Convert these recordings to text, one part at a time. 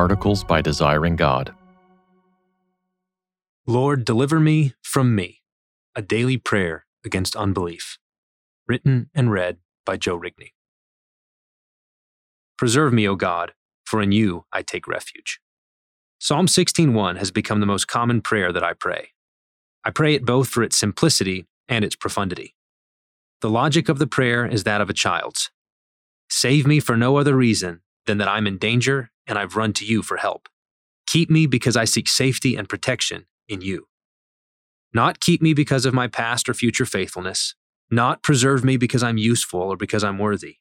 Articles by Desiring God. Lord, deliver me from me. A daily prayer against unbelief. Written and read by Joe Rigney. Preserve me, O God, for in you I take refuge. Psalm 16:1 has become the most common prayer that I pray. I pray it both for its simplicity and its profundity. The logic of the prayer is that of a child's. Save me for no other reason than that I'm in danger and I've run to you for help. Keep me because I seek safety and protection in you. Not keep me because of my past or future faithfulness, not preserve me because I'm useful or because I'm worthy.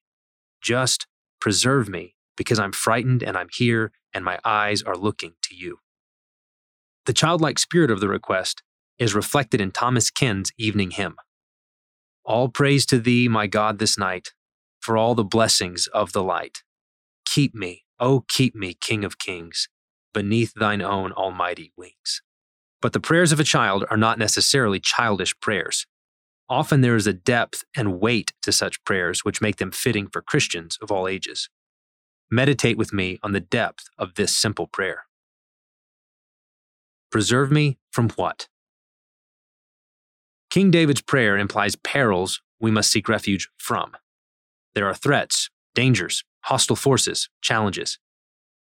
Just preserve me because I'm frightened and I'm here and my eyes are looking to you. The childlike spirit of the request is reflected in Thomas Ken's evening hymn. All praise to thee, my God, this night, for all the blessings of the light. Keep me, oh, keep me, King of kings, beneath thine own almighty wings. But the prayers of a child are not necessarily childish prayers. Often there is a depth and weight to such prayers which make them fitting for Christians of all ages. Meditate with me on the depth of this simple prayer. Preserve me from what? King David's prayer implies perils we must seek refuge from. There are threats, dangers, hostile forces, challenges.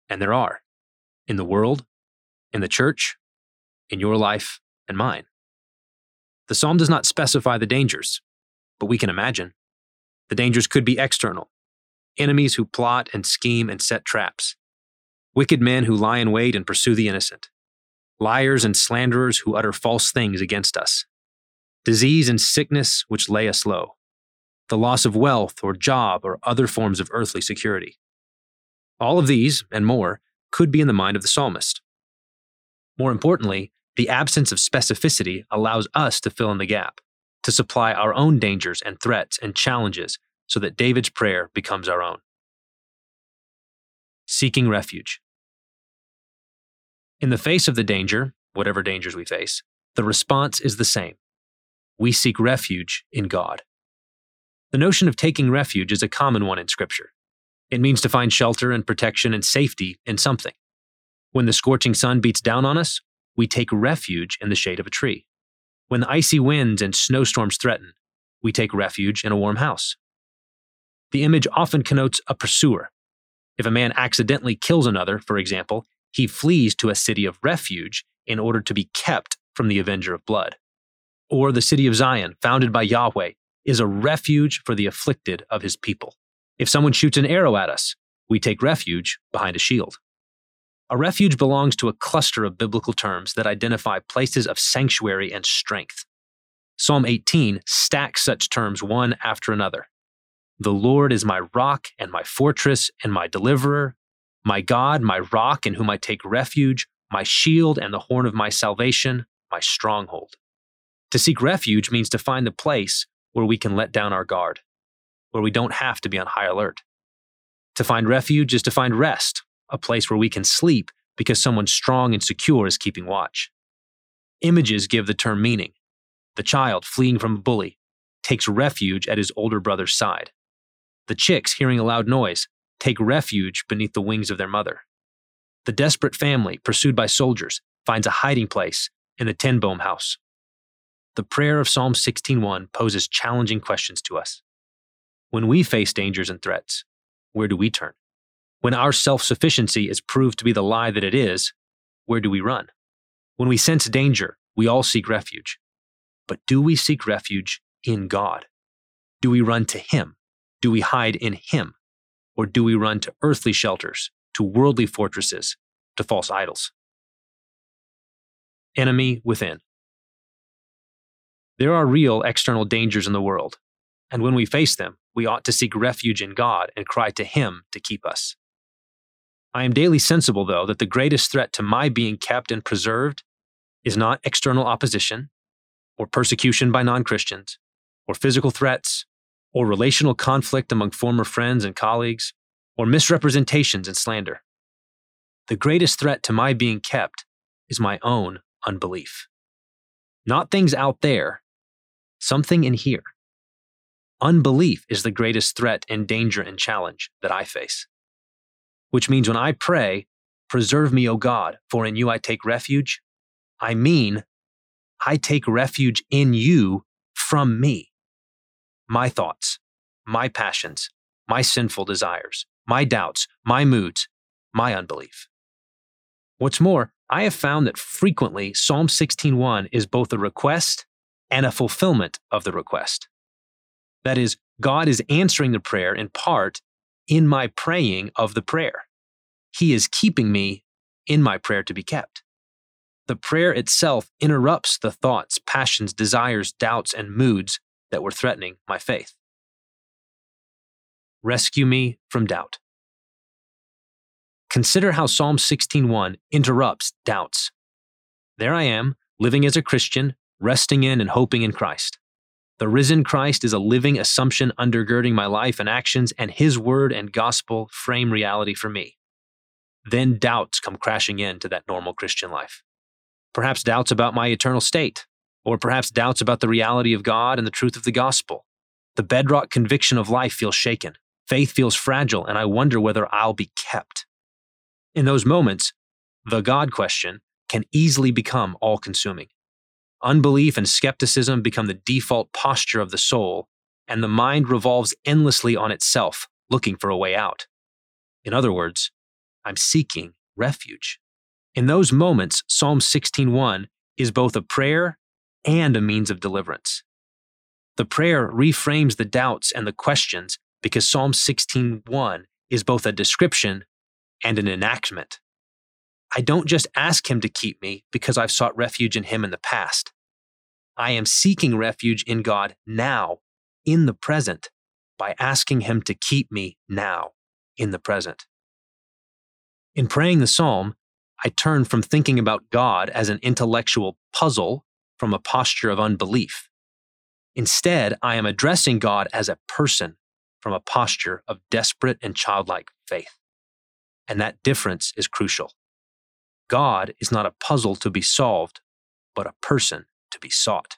And there are in the world, in the church, in your life and mine. The psalm does not specify the dangers, but we can imagine. The dangers could be external enemies who plot and scheme and set traps, wicked men who lie in wait and pursue the innocent, liars and slanderers who utter false things against us, disease and sickness which lay us low, the loss of wealth or job or other forms of earthly security. All of these, and more, could be in the mind of the psalmist. More importantly, the absence of specificity allows us to fill in the gap, to supply our own dangers and threats and challenges so that David's prayer becomes our own. Seeking refuge. In the face of the danger, whatever dangers we face, the response is the same. We seek refuge in God. The notion of taking refuge is a common one in Scripture. It means to find shelter and protection and safety in something. When the scorching sun beats down on us, we take refuge in the shade of a tree. When the icy winds and snowstorms threaten, we take refuge in a warm house. The image often connotes a pursuer. If a man accidentally kills another, for example, he flees to a city of refuge in order to be kept from the avenger of blood. Or the city of Zion, founded by Yahweh, is a refuge for the afflicted of his people. If someone shoots an arrow at us, we take refuge behind a shield. A refuge belongs to a cluster of biblical terms that identify places of sanctuary and strength. Psalm 18 stacks such terms one after another. The Lord is my rock and my fortress and my deliverer, my God, my rock in whom I take refuge, my shield and the horn of my salvation, my stronghold. To seek refuge means to find the place where we can let down our guard, where we don't have to be on high alert. To find refuge is to find rest, a place where we can sleep because someone strong and secure is keeping watch. Images give the term meaning. The child, fleeing from a bully, takes refuge at his older brother's side. The chicks, hearing a loud noise, take refuge beneath the wings of their mother. The desperate family, pursued by soldiers, finds a hiding place in the Ten Boom house. The prayer of Psalm 16:1 poses challenging questions to us. When we face dangers and threats, where do we turn? When our self sufficiency is proved to be the lie that it is, where do we run? When we sense danger, we all seek refuge. But do we seek refuge in God? Do we run to Him? Do we hide in Him? Or do we run to earthly shelters, to worldly fortresses, to false idols? Enemy within. There are real external dangers in the world, and when we face them, we ought to seek refuge in God and cry to Him to keep us. I am daily sensible, though, that the greatest threat to my being kept and preserved is not external opposition, or persecution by non Christians, or physical threats, or relational conflict among former friends and colleagues, or misrepresentations and slander. The greatest threat to my being kept is my own unbelief. Not things out there, something in here. Unbelief is the greatest threat and danger and challenge that I face which means when I pray, Preserve me, O God, for in you I take refuge, I mean, I take refuge in you from me. My thoughts, my passions, my sinful desires, my doubts, my moods, my unbelief. What's more, I have found that frequently Psalm 16:1 is both a request and a fulfillment of the request. That is, God is answering the prayer in part in my praying of the prayer. He is keeping me in my prayer to be kept. The prayer itself interrupts the thoughts, passions, desires, doubts, and moods that were threatening my faith. Rescue me from doubt. Consider how Psalm 16:1 interrupts doubts. There I am, living as a Christian, resting in and hoping in Christ. The risen Christ is a living assumption undergirding my life and actions, and his word and gospel frame reality for me. Then doubts come crashing into that normal Christian life. Perhaps doubts about my eternal state, or perhaps doubts about the reality of God and the truth of the gospel. The bedrock conviction of life feels shaken. Faith feels fragile, and I wonder whether I'll be kept. In those moments, the God question can easily become all consuming. Unbelief and skepticism become the default posture of the soul, and the mind revolves endlessly on itself, looking for a way out. In other words, I'm seeking refuge. In those moments, Psalm 16:1 is both a prayer and a means of deliverance. The prayer reframes the doubts and the questions because Psalm 16:1 is both a description and an enactment. I don't just ask him to keep me because I've sought refuge in him in the past. I am seeking refuge in God now, in the present, by asking him to keep me now, in the present. In praying the psalm, I turn from thinking about God as an intellectual puzzle from a posture of unbelief. Instead, I am addressing God as a person from a posture of desperate and childlike faith. And that difference is crucial. God is not a puzzle to be solved, but a person to be sought.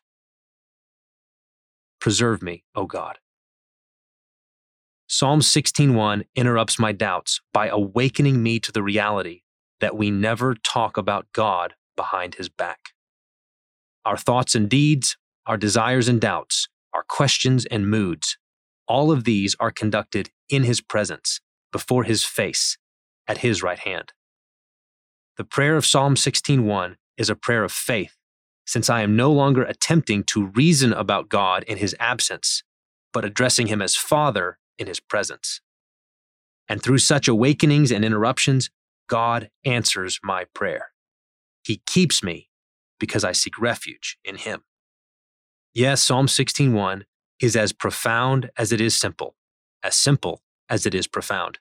Preserve me, O God. Psalm 16:1 interrupts my doubts by awakening me to the reality that we never talk about God behind his back. Our thoughts and deeds, our desires and doubts, our questions and moods, all of these are conducted in his presence, before his face, at his right hand. The prayer of Psalm 16:1 is a prayer of faith, since I am no longer attempting to reason about God in his absence, but addressing him as Father in his presence. And through such awakenings and interruptions, God answers my prayer. He keeps me because I seek refuge in him. Yes, Psalm 16:1 is as profound as it is simple, as simple as it is profound.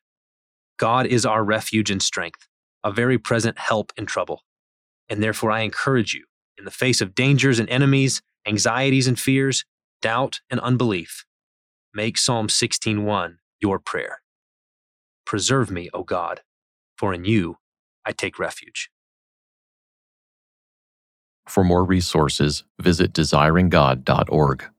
God is our refuge and strength, a very present help in trouble. And therefore I encourage you, in the face of dangers and enemies, anxieties and fears, doubt and unbelief, make Psalm 16:1 your prayer. Preserve me, O God, for in you I take refuge. For more resources, visit desiringgod.org.